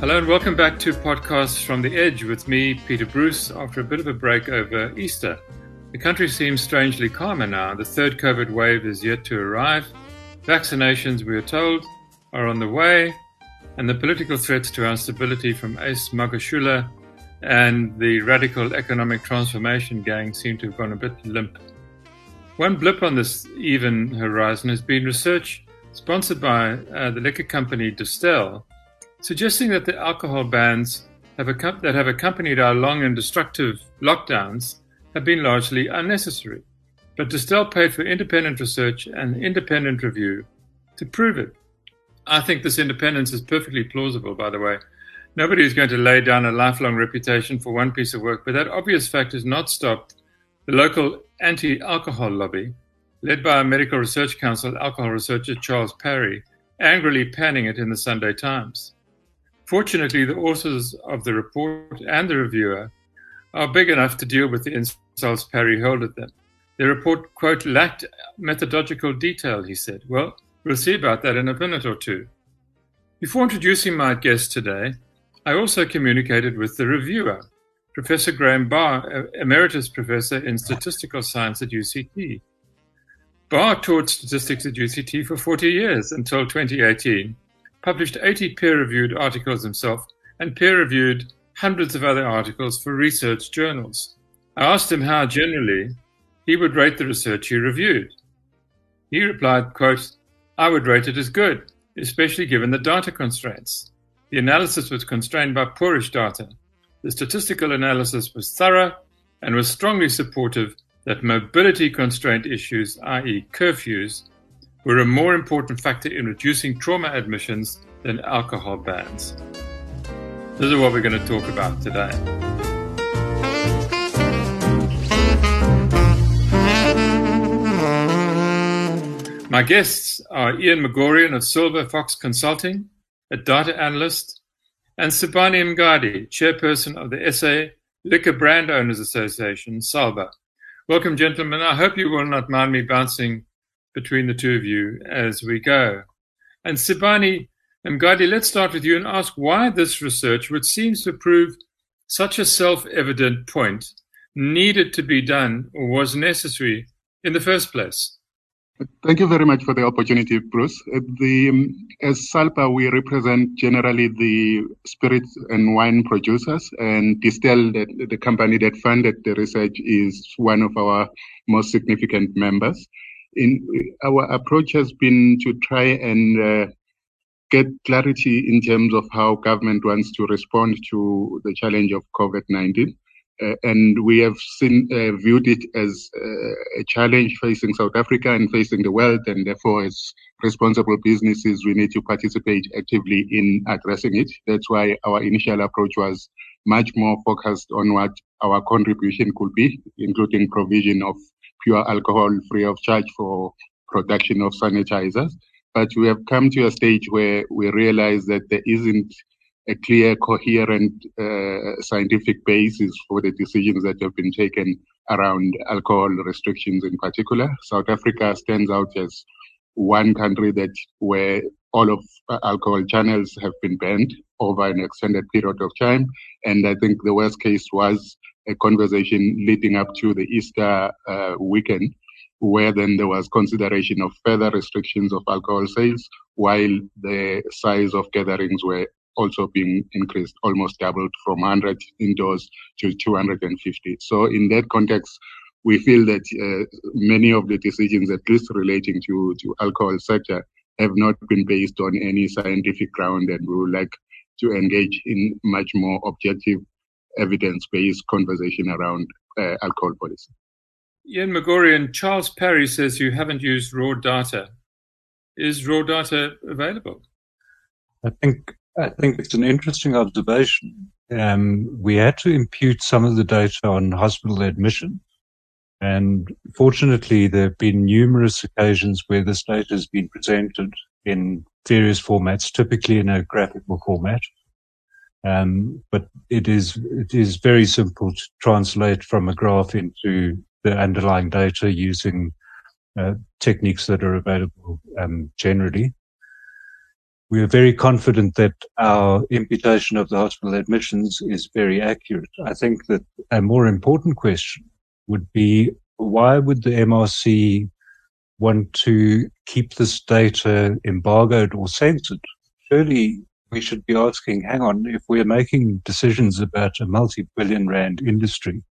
Hello and welcome back to podcasts from the Edge with me, Peter Bruce, after a bit of a break over Easter. The country seems strangely calmer now. The third COVID wave is yet to arrive. Vaccinations, we are told, are on the way, and the political threats to our stability from Ace Magashule and the radical economic transformation gang seem to have gone a bit limp. One blip on this even horizon has been research sponsored by uh, the liquor company Distell suggesting that the alcohol bans have that have accompanied our long and destructive lockdowns have been largely unnecessary. But Distell paid for independent research and independent review to prove it. I think this independence is perfectly plausible, by the way. Nobody is going to lay down a lifelong reputation for one piece of work, but that obvious fact has not stopped the local anti alcohol lobby, led by medical research council alcohol researcher Charles Parry, angrily panning it in the Sunday Times. Fortunately, the authors of the report and the reviewer are big enough to deal with the insults Parry hurled at them. The report, quote, lacked methodological detail, he said. Well, we'll see about that in a minute or two. Before introducing my guest today, I also communicated with the reviewer, Professor Graham Barr, Emeritus Professor in Statistical Science at UCT. Barr taught statistics at UCT for 40 years until 2018 published 80 peer-reviewed articles himself and peer-reviewed hundreds of other articles for research journals. I asked him how generally he would rate the research he reviewed. He replied, quote, I would rate it as good, especially given the data constraints. The analysis was constrained by poorish data. The statistical analysis was thorough and was strongly supportive that mobility constraint issues, i.e., curfews, were a more important factor in reducing trauma admissions than alcohol bans. This is what we're going to talk about today. My guests are Ian Magorian of Silver Fox Consulting, a data analyst, and Sibani Mngadi, chairperson of the SA Liquor Brand Owners Association, SALBA. Welcome, gentlemen. I hope you will not mind me bouncing between the two of you as we go. And Sibani Mngadi, let's start with you and ask why this research, which seems to prove such a self-evident point, needed to be done or was necessary in the first place. Thank you very much for the opportunity, Bruce. The, um, as SALBA, we represent generally the spirits and wine producers, and Distell, the, the company that funded the research, is one of our most significant members in our approach has been to try and uh, get clarity in terms of how government wants to respond to the challenge of COVID-19. Uh, and we have seen, uh, viewed it as uh, a challenge facing South Africa and facing the world, and therefore, as responsible businesses, we need to participate actively in addressing it. That's why our initial approach was much more focused on what our contribution could be, including provision of pure alcohol free of charge for production of sanitizers. But we have come to a stage where we realize that there isn't a clear, coherent uh, scientific basis for the decisions that have been taken around alcohol restrictions in particular. South Africa stands out as one country that where all of uh, alcohol channels have been banned over an extended period of time. And I think the worst case was a conversation leading up to the Easter uh, weekend, where then there was consideration of further restrictions of alcohol sales, while the size of gatherings were also being increased, almost doubled from 100 indoors to 250. So in that context, we feel that uh, many of the decisions, at least relating to, to alcohol sector, have not been based on any scientific ground, and we would like to engage in much more objective evidence-based conversation around uh, alcohol policy. Ian Magorian, Charles Parry says you haven't used raw data. Is raw data available? I think I think it's an interesting observation. Um, we had to impute some of the data on hospital admission, and fortunately, there have been numerous occasions where this data has been presented in various formats, typically in a graphical format. Um, but it is, it is very simple to translate from a graph into the underlying data using uh, techniques that are available um, generally. we are very confident that our imputation of the hospital admissions is very accurate. I think that a more important question would be why would the MRC want to keep this data embargoed or censored? Surely we should be asking, hang on, if we're making decisions about a multi billion rand industry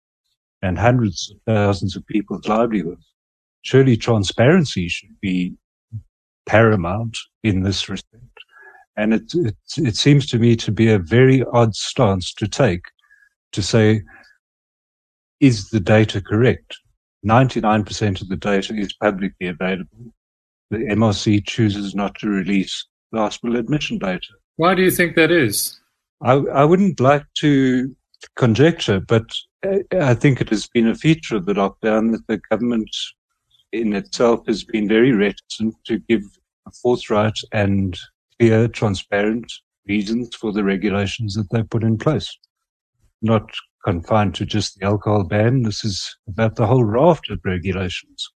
and hundreds of thousands of people's livelihoods, surely transparency should be paramount in this respect. And it, it, it seems to me to be a very odd stance to take to say, is the data correct? 99% of the data is publicly available. The MRC chooses not to release hospital admission data. Why do you think that is? I, I wouldn't like to conjecture, but I think it has been a feature of the lockdown that the government in itself has been very reticent to give forthright and clear, transparent reasons for the regulations that they put in place. Not confined to just the alcohol ban. This is about the whole raft of regulations.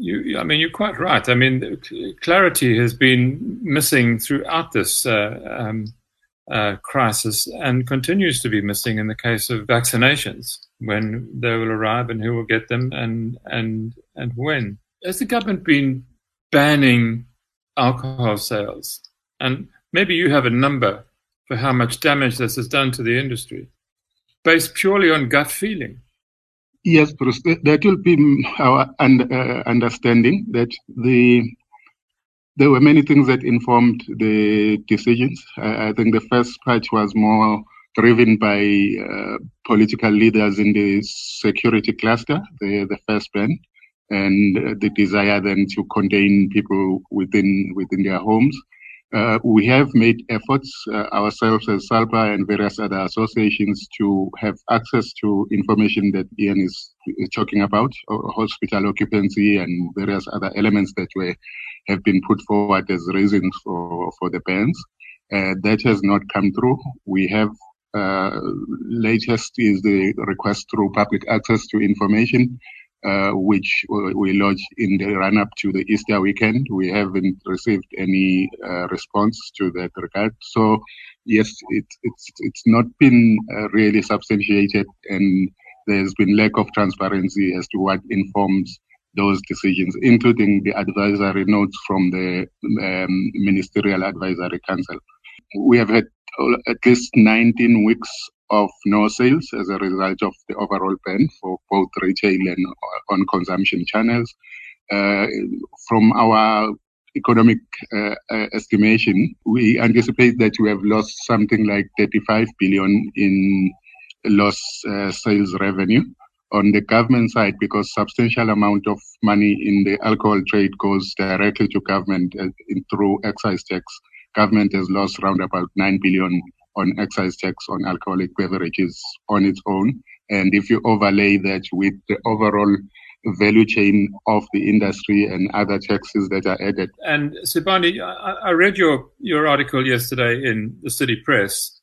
You, I mean, you're quite right. I mean, clarity has been missing throughout this uh, um, uh, crisis and continues to be missing in the case of vaccinations when they will arrive and who will get them and and and when. Has the government been banning alcohol sales? And maybe you have a number for how much damage this has done to the industry, based purely on gut feeling. Yes, Bruce, that will be our uh, understanding that the there were many things that informed the decisions. I think the first part was more driven by uh, political leaders in the security cluster, the, the first ban, and the desire then to contain people within within their homes. Uh, we have made efforts uh, ourselves as SALBA and various other associations to have access to information that Ian is, talking about, hospital occupancy and various other elements that were have been put forward as reasons for, for the bans. Uh, that has not come through. We have uh, latest is the request through public access to information uh, which we lodged in the run up to the Easter weekend. We haven't received any uh, response to that regard. So, yes, it, it's it's not been uh, really substantiated, and there's been lack of transparency as to what informs those decisions, including the advisory notes from the um, Ministerial Advisory Council. We have had at least 19 weeks of no sales as a result of the overall ban for both retail and uh, on consumption channels. Uh, from our economic uh, uh, estimation, we anticipate that we have lost something like 35 billion in lost uh, sales revenue on the government side because substantial amount of money in the alcohol trade goes directly to government uh, in, through excise tax. Government has lost around about 9 billion on excise tax on alcoholic beverages on its own. And if you overlay that with the overall value chain of the industry and other taxes that are added. And Sibani, I, I read your, your article yesterday in the City Press,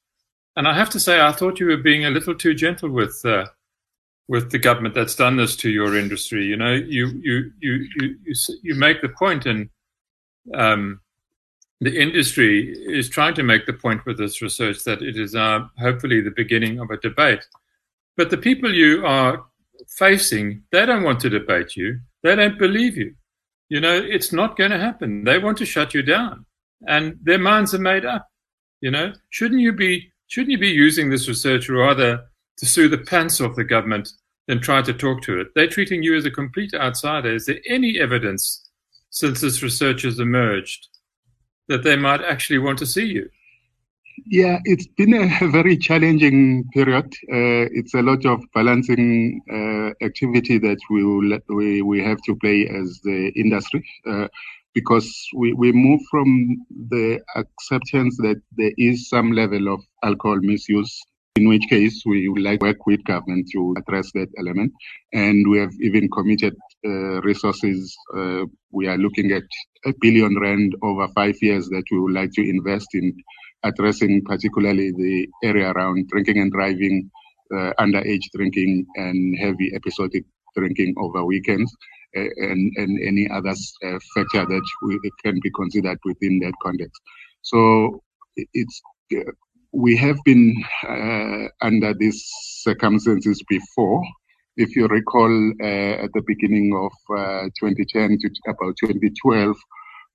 and I have to say I thought you were being a little too gentle with uh, with the government that's done this to your industry. You know, you you you you you, you make the point, and um, the industry is trying to make the point with this research that it is uh, hopefully the beginning of a debate. But the people you are facing, they don't want to debate you. They don't believe you. You know, it's not going to happen. They want to shut you down, and their minds are made up. You know, shouldn't you be shouldn't you be using this research rather to sue the pants off the government than try to talk to it? They're treating you as a complete outsider. Is there any evidence since this research has emerged that they might actually want to see you? Yeah, it's been a very challenging period. Uh, it's a lot of balancing uh, activity that we, will, we we have to play as the industry, uh, because we, we move from the acceptance that there is some level of alcohol misuse in which case we would like to work with government to address that element. And we have even committed uh, resources. Uh, we are looking at billion rand over five years that we would like to invest in addressing particularly the area around drinking and driving, uh, underage drinking, and heavy episodic drinking over weekends. and, and any other uh, factor that we, can be considered within that context. So it's we have been uh, under these circumstances before. If you recall, uh, at the beginning of uh, 2010 to about 2012,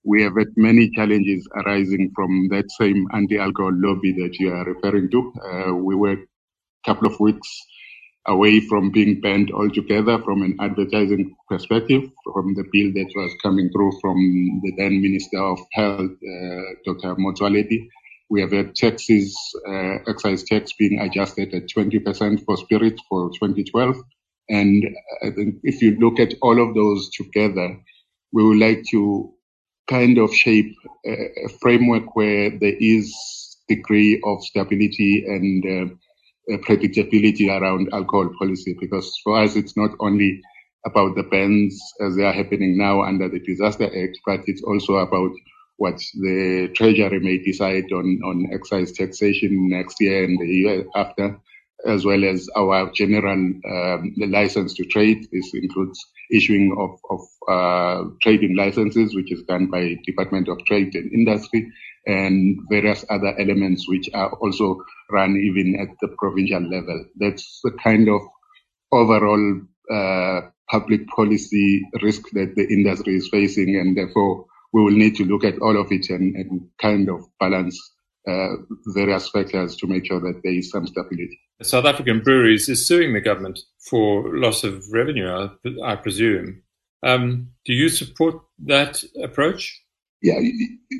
we have had many challenges arising from that same anti-alcohol lobby that you are referring to. Uh, we were a couple of weeks away from being banned altogether from an advertising perspective from the bill that was coming through from the then Minister of Health, uh, Dr. Motsoaledi. We have had taxes, uh, excise tax being adjusted at 20% for spirits for 2012. And I think if you look at all of those together, we would like to kind of shape a, framework where there is degree of stability and uh, predictability around alcohol policy because for us it's not only about the bans as they are happening now under the Disaster Act, but it's also about what the Treasury may decide on, on excise taxation next year and the year after, as well as our general um, license to trade. This includes issuing of, of uh, trading licenses, which is done by Department of Trade and Industry, and various other elements which are also run even at the provincial level. That's the kind of overall uh, public policy risk that the industry is facing, and therefore we will need to look at all of it and, and kind of balance uh, various factors to make sure that there is some stability. South African Breweries is suing the government for loss of revenue, I, I presume. Um, do you support that approach? Yeah,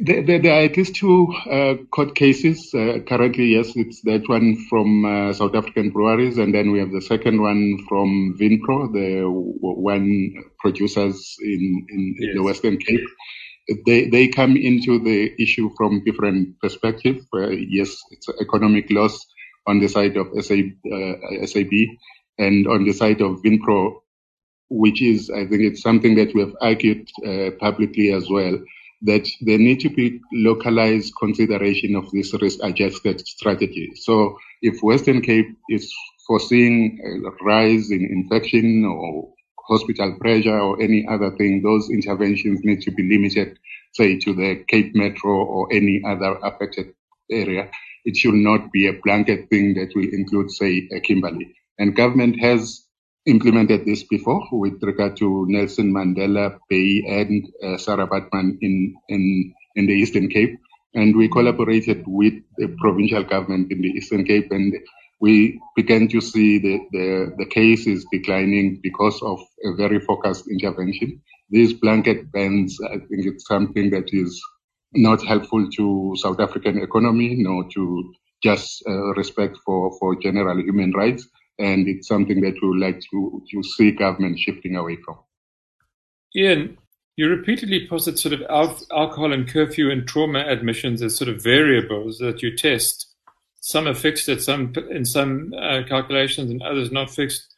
there, there, are at least two uh, court cases. Uh, currently, yes, it's that one from uh, South African breweries, and then we have the second one from Vinpro, the wine producers in, in, yes. in, the Western Cape. They, they come into the issue from different perspectives. yes, it's economic loss on the side of SAB, uh, and on the side of Vinpro, which is, I think it's something that we have argued uh, publicly as well that there need to be localized consideration of this risk adjusted strategy. So if Western Cape is foreseeing a rise in infection or hospital pressure or any other thing, those interventions need to be limited, say, to the Cape Metro or any other affected area. It should not be a blanket thing that will include, say, Kimberley. And government has implemented this before with regard to Nelson Mandela Bay and uh, Sarah Baartman in, in, in the Eastern Cape. And we collaborated with the provincial government in the Eastern Cape and we began to see the, the, the cases declining because of a very focused intervention. These blanket bans, I think it's something that is not helpful to South African economy, nor to just uh, respect for, for general human rights and it's something that we would like to, to see government shifting away from. Ian, you repeatedly posit sort of alcohol and curfew and trauma admissions as sort of variables that you test. Some are fixed at some in some uh, calculations, and others not fixed.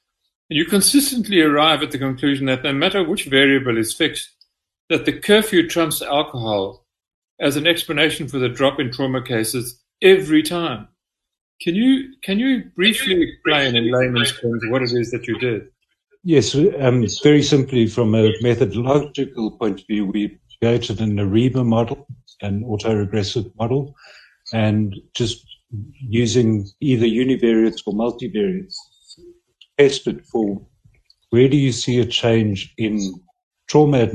And you consistently arrive at the conclusion that no matter which variable is fixed, that the curfew trumps alcohol as an explanation for the drop in trauma cases every time. Can you can you briefly explain in layman's terms what it is that you did? Yes, um, very simply, from a methodological point of view, we created an ARIMA model, an autoregressive model, and just using either univariates or multivariates, tested for where do you see a change in trauma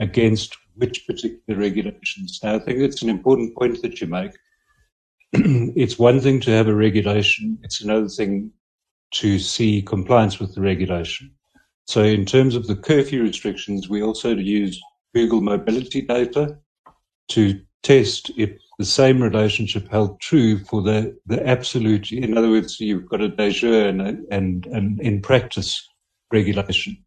against which particular regulations. Now, I think it's an important point that you make it's one thing to have a regulation, it's another thing to see compliance with the regulation. So, in terms of the curfew restrictions, we also use Google mobility data to test if the same relationship held true for the, the absolute, in other words, you've got a de jure and, and, and in practice regulation.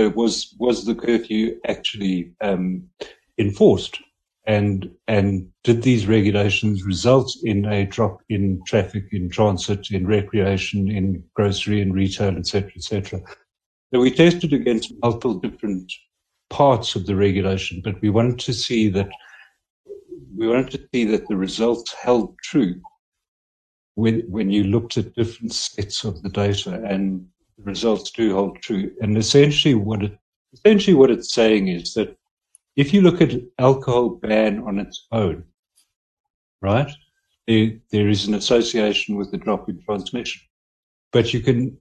So was, was the curfew actually um, enforced? and and did these regulations result in a drop in traffic, in transit, in recreation, in grocery and retail, etc., etc. So we tested against multiple different parts of the regulation, but we wanted to see that we wanted to see that the results held true when when you looked at different sets of the data, and results do hold true. And essentially, what it essentially what it's saying is that if you look at alcohol ban on its own, right? There, there is an association with the drop in transmission. But you can,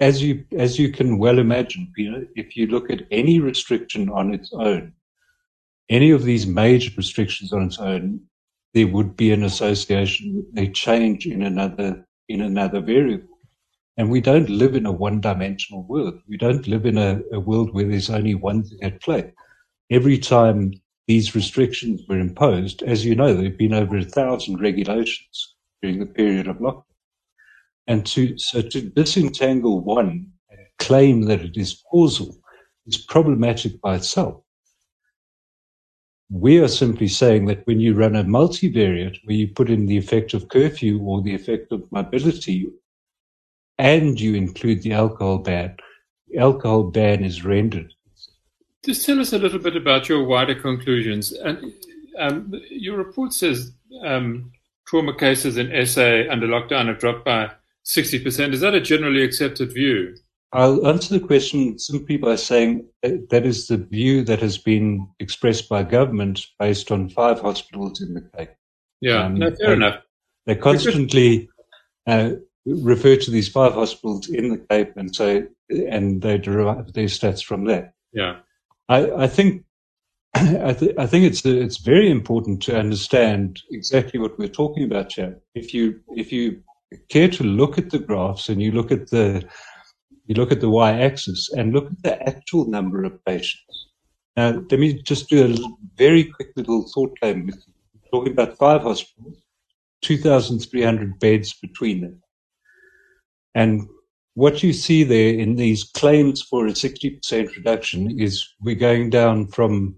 as you, as you can well imagine, Peter, if you look at any restriction on its own, any of these major restrictions on its own, there would be an association a change in another, in another variable. And we don't live in a one dimensional world. We don't live in a, a world where there's only one thing at play. Every time these restrictions were imposed, as you know, there have been over a thousand regulations during the period of lockdown. And to, so to disentangle one claim that it is causal is problematic by itself. We are simply saying that when you run a multivariate where you put in the effect of curfew or the effect of mobility and you include the alcohol ban, the alcohol ban is rendered. Just tell us a little bit about your wider conclusions. And um, your report says um, trauma cases in SA under lockdown have dropped by 60%. Is that a generally accepted view? I'll answer the question simply by saying that is the view that has been expressed by government based on five hospitals in the Cape. Yeah, um, no, fair they, enough. They're constantly uh, refer to these five hospitals in the Cape and say, and they derive their stats from that. Yeah, I, I think. I, th- I think it's it's very important to understand exactly what we're talking about here. If you if you care to look at the graphs and you look at the you look at the y-axis and look at the actual number of patients. Now, let me just do a very quick little thought claim. We're talking about five hospitals, 2,300 beds between them. And what you see there in these claims for a 60% reduction is we're going down from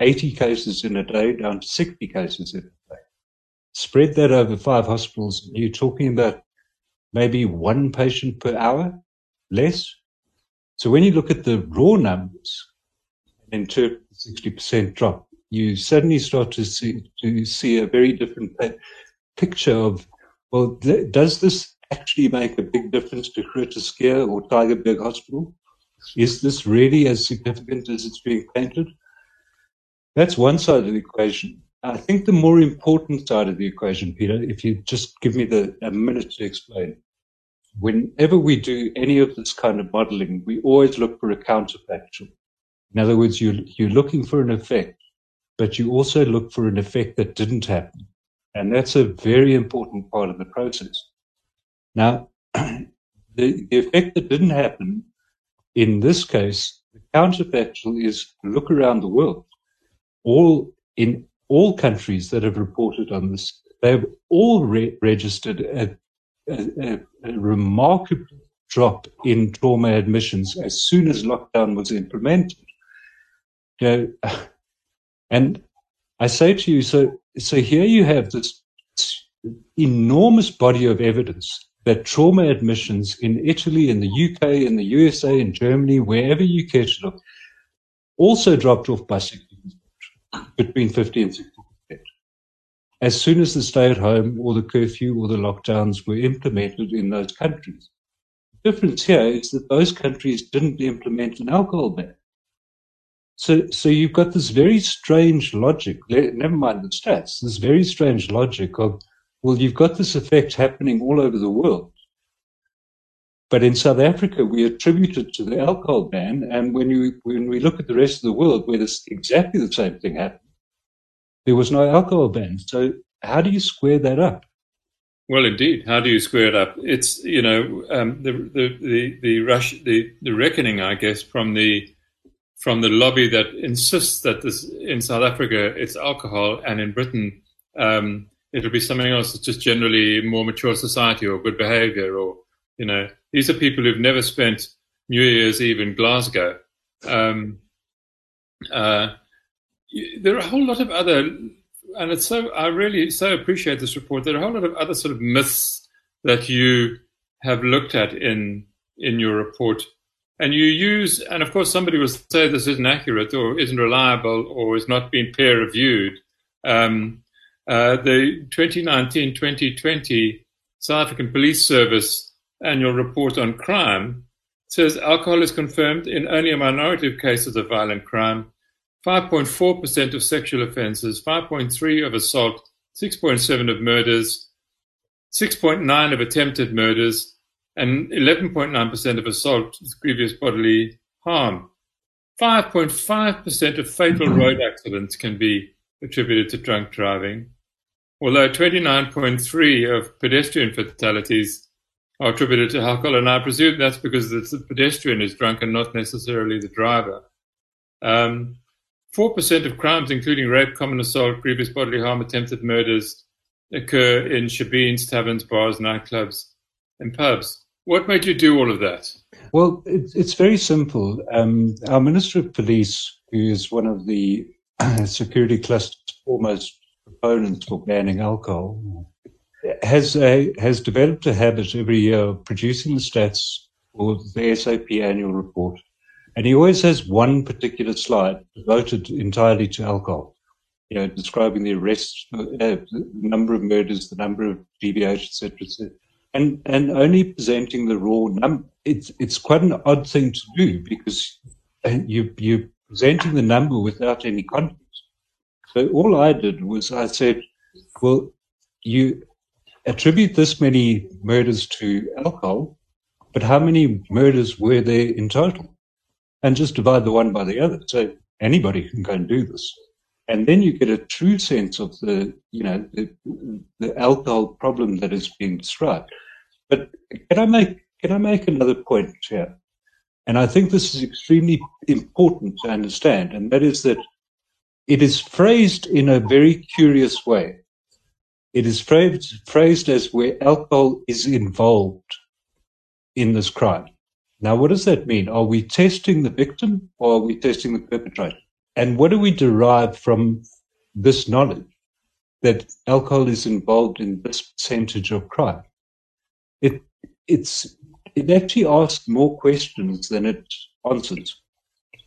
80 cases in a day down to 60 cases in a day. Spread that over five hospitals, you're talking about maybe one patient per hour, less. So when you look at the raw numbers and interpret the 60% drop, you suddenly start to see, to see a very different picture of, well, th- does this actually make a big difference to Schuur or Tygerberg Hospital? Is this really as significant as it's being painted? That's one side of the equation. I think the more important side of the equation, Peter, if you just give me the, a minute to explain. Whenever we do any of this kind of modeling, we always look for a counterfactual. In other words, you, you're looking for an effect, but you also look for an effect that didn't happen. And that's a very important part of the process. Now, the, effect that didn't happen in this case, the counterfactual is look around the world. All in all countries that have reported on this, they've all re- registered a, a, a, remarkable drop in trauma admissions as soon as lockdown was implemented. You know, and I say to you, so so here you have this enormous body of evidence that trauma admissions in Italy, in the UK, in the USA, in Germany, wherever you care to look, also dropped off by 60 between 50 and 60 percent. As soon as the stay at home or the curfew or the lockdowns were implemented in those countries. The difference here is that those countries didn't implement an alcohol ban. So, so you've got this very strange logic, never mind the stats, this very strange logic of well, you've got this effect happening all over the world. But in South Africa, we attribute it to the alcohol ban. And when, you, when we look at the rest of the world where this exactly the same thing happened, there was no alcohol ban. So how do you square that up? Well, indeed, how do you square it up? It's you know um, the, the the the rush the the reckoning, I guess, from the from the lobby that insists that this in South Africa it's alcohol, and in Britain um, it'll be something else that's just generally more mature society or good behavior or you know. These are people who've never spent new year's eve in glasgow. Um, uh, there are a whole lot of other and it's so i really so appreciate this report. There are a whole lot of other sort of myths that you have looked at in in your report. And you use and of course somebody will say this isn't accurate or isn't reliable or is not being peer reviewed um, Uh, the 2019-2020 South African Police Service annual report on crime says alcohol is confirmed in only a minority of cases of violent crime, 5.4% of sexual offences, 5.3 of assault, 6.7 of murders, 6.9 of attempted murders, and 11.9% of assault with grievous bodily harm. 5.5% of fatal road accidents can be attributed to drunk driving, although 29.3 of pedestrian fatalities are attributed to alcohol, and I presume that's because the pedestrian is drunk and not necessarily the driver. Um, 4% of crimes, including rape, common assault, grievous bodily harm, attempted murders, occur in shebeens, taverns, bars, nightclubs, and pubs. What made you do all of that? Well, it's, it's very simple. Um, our Minister of Police, who is one of the security cluster's foremost proponents for banning alcohol, has a, has developed a habit every year of producing the stats for the SAP annual report, and he always has one particular slide devoted entirely to alcohol. You know, describing the arrests, uh, the number of murders, the number of GBH, etc., etc and and only presenting the raw number. It's it's quite an odd thing to do because uh, you you're presenting the number without any context. So all I did was I said, well, you attribute this many murders to alcohol, but how many murders were there in total? And just divide the one by the other. So anybody can go and do this. And then you get a true sense of the, you know, the, the alcohol problem that is being described. But can I make can I make another point here? And I think this is extremely important to understand, and that is that it is phrased in a very curious way. It is phrased, phrased as where alcohol is involved in this crime. Now, what does that mean? Are we testing the victim or are we testing the perpetrator? And what do we derive from this knowledge that alcohol is involved in this percentage of crime? it it's it actually asks more questions than it answers,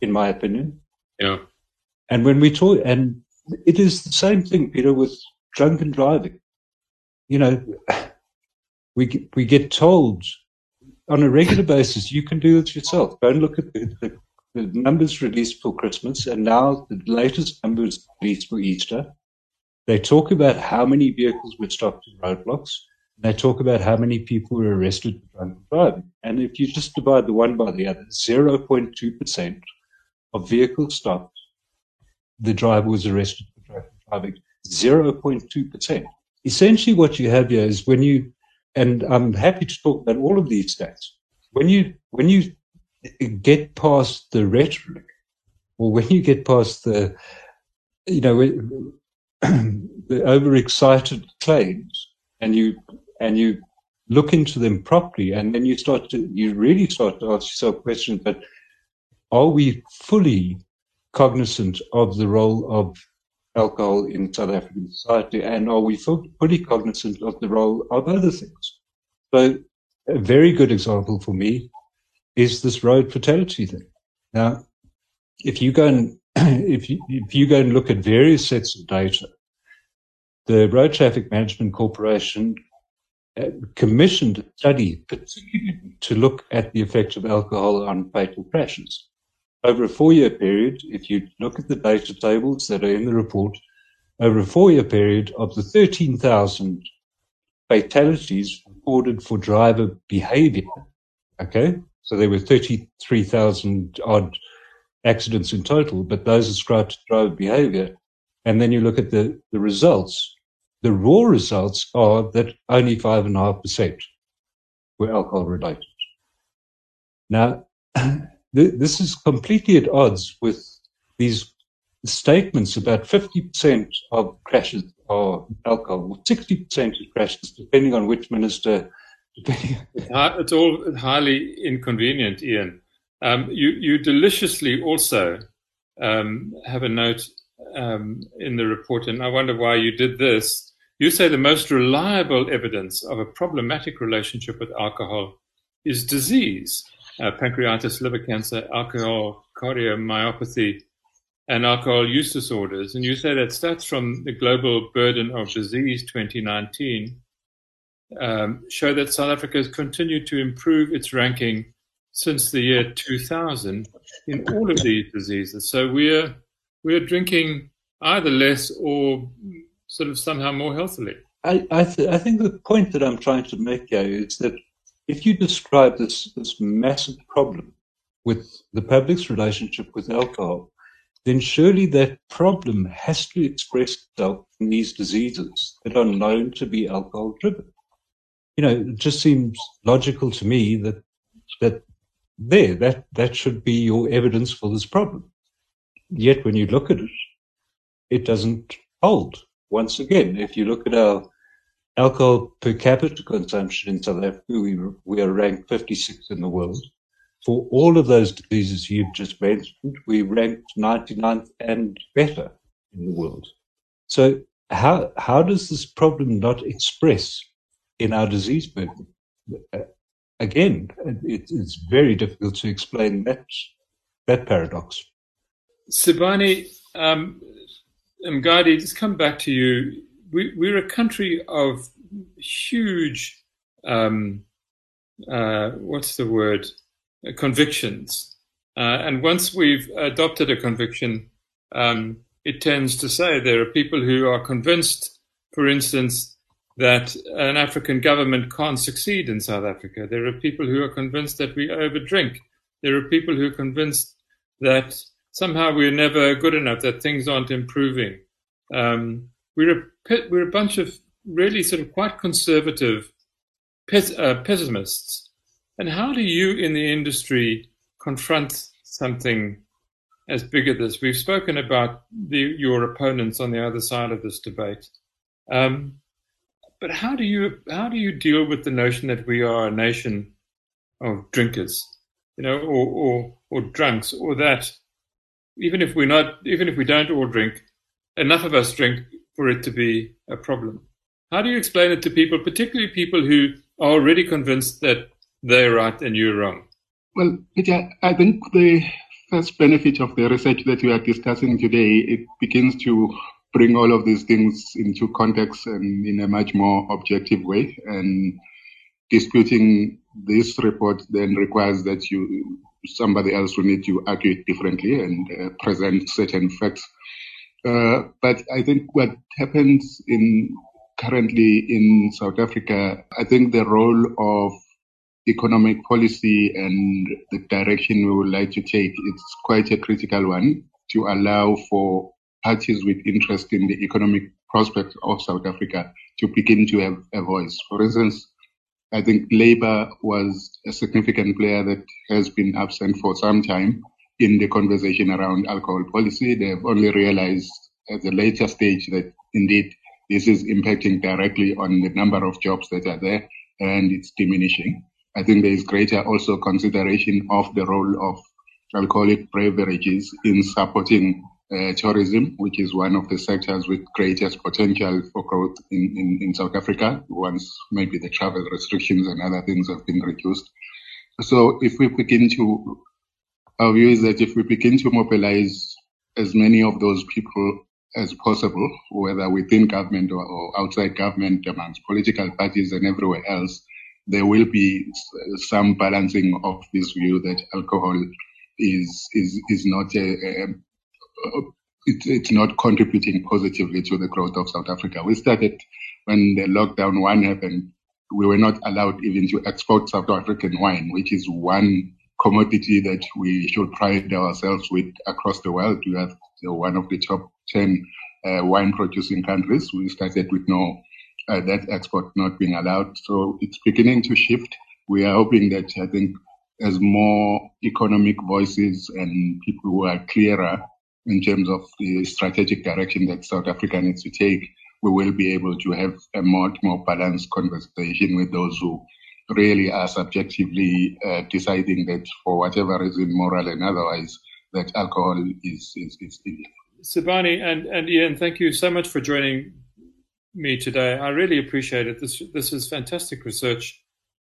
in my opinion. Yeah. And when we talk, and it is the same thing, Peter, with drunken driving. You know, we we get told on a regular basis, you can do it yourself. Don't look at the, the, the numbers released for Christmas, and now the latest numbers released for Easter. They talk about how many vehicles were stopped in roadblocks they talk about how many people were arrested for drunken driving. And if you just divide the one by the other, 0.2% of vehicles stopped, the driver was arrested for driving. 0.2%. Essentially, what you have here is when you, and I'm happy to talk about all of these stats, when you, when you get past the rhetoric, or when you get past the, you know, the overexcited claims, and you and you look into them properly, and then you start to, you really start to ask yourself questions, but are we fully cognizant of the role of alcohol in South African society, and are we fully cognizant of the role of other things? So, a very good example for me is this road fatality thing. Now, if you go and if you, if you go and look at various sets of data, the Road Traffic Management Corporation uh, commissioned a study particularly to look at the effects of alcohol on fatal crashes. Over a four year period, if you look at the data tables that are in the report, over a four year period of the 13,000 fatalities recorded for driver behavior, okay, so there were 33,000 odd accidents in total, but those ascribed to driver behavior. And then you look at the, the results, the raw results are that only 5.5% were alcohol related. Now, this is completely at odds with these statements about 50% of crashes are alcohol, 60% of crashes, depending on which minister. it's all highly inconvenient, Ian. Um, you, you deliciously also um, have a note um, in the report, and I wonder why you did this. You say the most reliable evidence of a problematic relationship with alcohol is disease, pancreatitis, liver cancer, alcohol cardiomyopathy, and alcohol use disorders. And you say that stats from the Global Burden of Disease 2019 um, show that South Africa has continued to improve its ranking since the year 2000 in all of these diseases. So we're we're drinking either less or sort of somehow more healthily. I I, th- I think the point that I'm trying to make here is that if you describe this this massive problem with the public's relationship with alcohol, then surely that problem has to express itself in these diseases that are known to be alcohol driven. You know, it just seems logical to me that that there, that that should be your evidence for this problem. Yet when you look at it, it doesn't hold. Once again, if you look at our alcohol per capita consumption in South Africa, we, we are ranked 56 in the world for all of those diseases you've just mentioned, we ranked 99th and better in the world. So how how does this problem not express in our disease burden? Uh, again, it, it's very difficult to explain that that paradox. Sibani, um, Mngadi, just come back to you. We, we're a country of huge, um, uh, what's the word? convictions. Uh, and once we've adopted a conviction, um, it tends to say there are people who are convinced, for instance, that an African government can't succeed in South Africa. There are people who are convinced that we overdrink. There are people who are convinced that somehow we're never good enough, that things aren't improving. Um, we're, a, we're a bunch of really sort of quite conservative pes- uh, pessimists and how do you in the industry confront something as big as this? We've spoken about the, your opponents on the other side of this debate. Um, but how do you how do you deal with the notion that we are a nation of drinkers, you know, or or, or drunks, or that even if we're not, even if we don't all drink, enough of us drink for it to be a problem. How do you explain it to people, particularly people who are already convinced that they're right and you're wrong? Well, Peter, I think the first benefit of the research that we are discussing today, it begins to bring all of these things into context and in a much more objective way. And disputing this report then requires that you somebody else will need to argue it differently and uh, present certain facts. Uh, but I think what happens in currently in South Africa, I think the role of economic policy and the direction we would like to take, it's quite a critical one to allow for parties with interest in the economic prospects of South Africa to begin to have a voice. For instance, I think Labour was a significant player that has been absent for some time in the conversation around alcohol policy. They have only realized at a later stage that indeed this is impacting directly on the number of jobs that are there and it's diminishing. I think there is greater also consideration of the role of alcoholic beverages in supporting uh, tourism, which is one of the sectors with greatest potential for growth in, in, in South Africa once maybe the travel restrictions and other things have been reduced. So if we begin to, our view is that if we begin to mobilize as many of those people as possible, whether within government or, or outside government, amongst political parties and everywhere else, there will be some balancing of this view that alcohol is is is not a, a, a it, it's not contributing positively to the growth of South Africa. We started when the lockdown one happened. We were not allowed even to export South African wine, which is one commodity that we should pride ourselves with across the world. We are one of the top 10 uh, wine producing countries. We started with no uh, that export not being allowed. So it's beginning to shift. We are hoping that I think as more economic voices and people who are clearer in terms of the strategic direction that South Africa needs to take, we will be able to have a much more balanced conversation with those who really are subjectively uh, deciding that for whatever reason, moral and otherwise, that alcohol is, is, is evil. Sibani and, and Ian, thank you so much for joining me today. I really appreciate it. This this is fantastic research.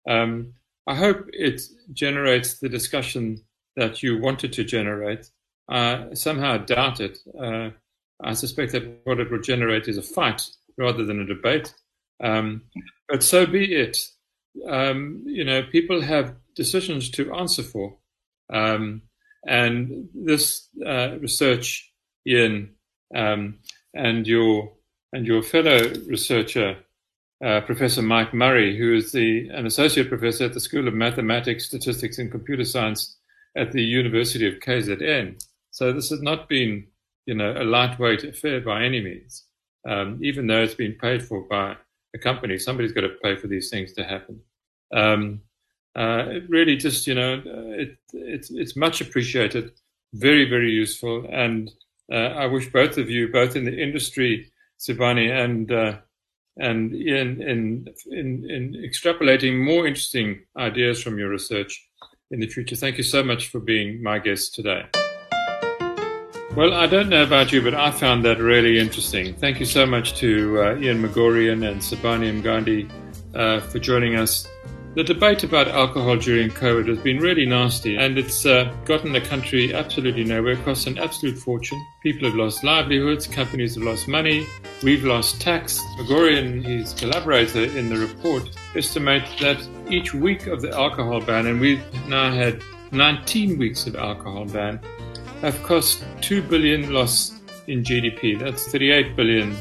Um, I hope it generates the discussion that you wanted to generate. Uh, somehow I doubt it. Uh, I suspect that what it will generate is a fight rather than a debate. Um, but so be it. Um, you know, people have decisions to answer for. Um, and this uh, research, Ian, um, and your and your fellow researcher, uh, Professor Mike Murray, who is the, an associate professor at the School of Mathematics, Statistics, and Computer Science at the University of KZN. So this has not been, you know, a lightweight affair by any means. Um, even though it's been paid for by a company, somebody's got to pay for these things to happen. Um, uh, it really just, you know, uh, it, it's, it's much appreciated, very, very useful. And uh, I wish both of you, both in the industry, Sibani, and uh, and in, in, in, in extrapolating more interesting ideas from your research in the future. Thank you so much for being my guest today. Well, I don't know about you, but I found that really interesting. Thank you so much to uh, Ian Magorian and Sibani Mngadi uh, for joining us the debate about alcohol during COVID has been really nasty and it's uh, gotten the country absolutely nowhere, cost an absolute fortune. People have lost livelihoods, companies have lost money, we've lost tax. And his collaborator in the report estimate that each week of the alcohol ban, and we've now had 19 weeks of alcohol ban, have cost 2 billion loss in GDP. That's 38 billion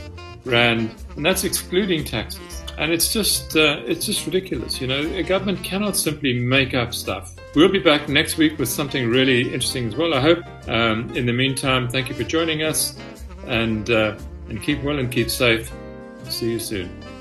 rand, and that's excluding taxes and it's just uh, it's just ridiculous. You know, a government cannot simply make up stuff. We'll be back next week with something really interesting as well. I hope. Um, in the meantime, thank you for joining us, and uh, and keep well and keep safe. See you soon.